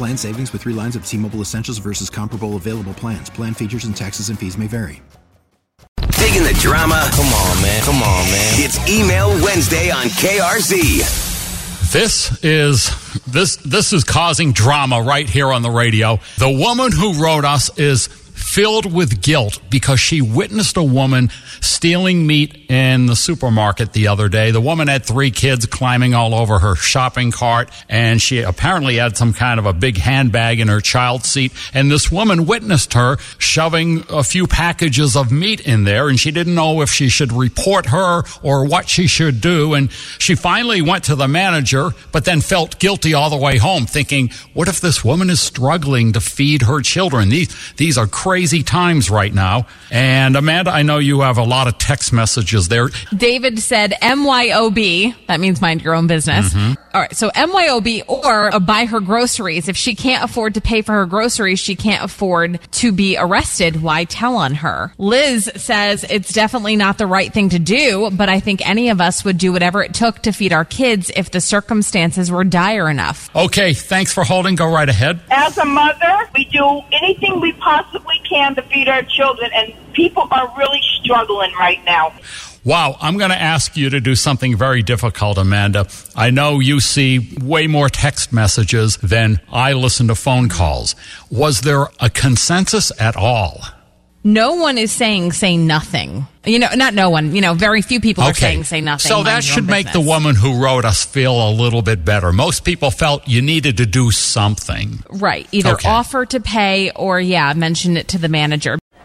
Plan savings with three lines of T Mobile Essentials versus comparable available plans. Plan features and taxes and fees may vary. Digging the drama? Come on, man. Come on, man. It's Email Wednesday on KRZ. This is this this is causing drama right here on the radio. The woman who wrote us is filled with guilt because she witnessed a woman stealing meat in the supermarket the other day. The woman had three kids climbing all over her shopping cart, and she apparently had some kind of a big handbag in her child seat. And this woman witnessed her shoving a few packages of meat in there, and she didn't know if she should report her or what she should do. And she finally went to the manager, but then felt guilty all the way home, thinking, what if this woman is struggling to feed her children? These, these are crazy crazy times right now. And Amanda, I know you have a lot of text messages there. David said MYOB. That means mind your own business. Mm-hmm. All right. So MYOB or buy her groceries. If she can't afford to pay for her groceries, she can't afford to be arrested. Why tell on her? Liz says it's definitely not the right thing to do, but I think any of us would do whatever it took to feed our kids if the circumstances were dire enough. Okay. Thanks for holding. Go right ahead. As a mother, we do anything we possibly can to feed our children, and people are really struggling right now. Wow, I'm going to ask you to do something very difficult, Amanda. I know you see way more text messages than I listen to phone calls. Was there a consensus at all? No one is saying say nothing. You know, not no one. You know, very few people are saying say nothing. So that should make the woman who wrote us feel a little bit better. Most people felt you needed to do something. Right. Either Okay. offer to pay or, yeah, mention it to the manager.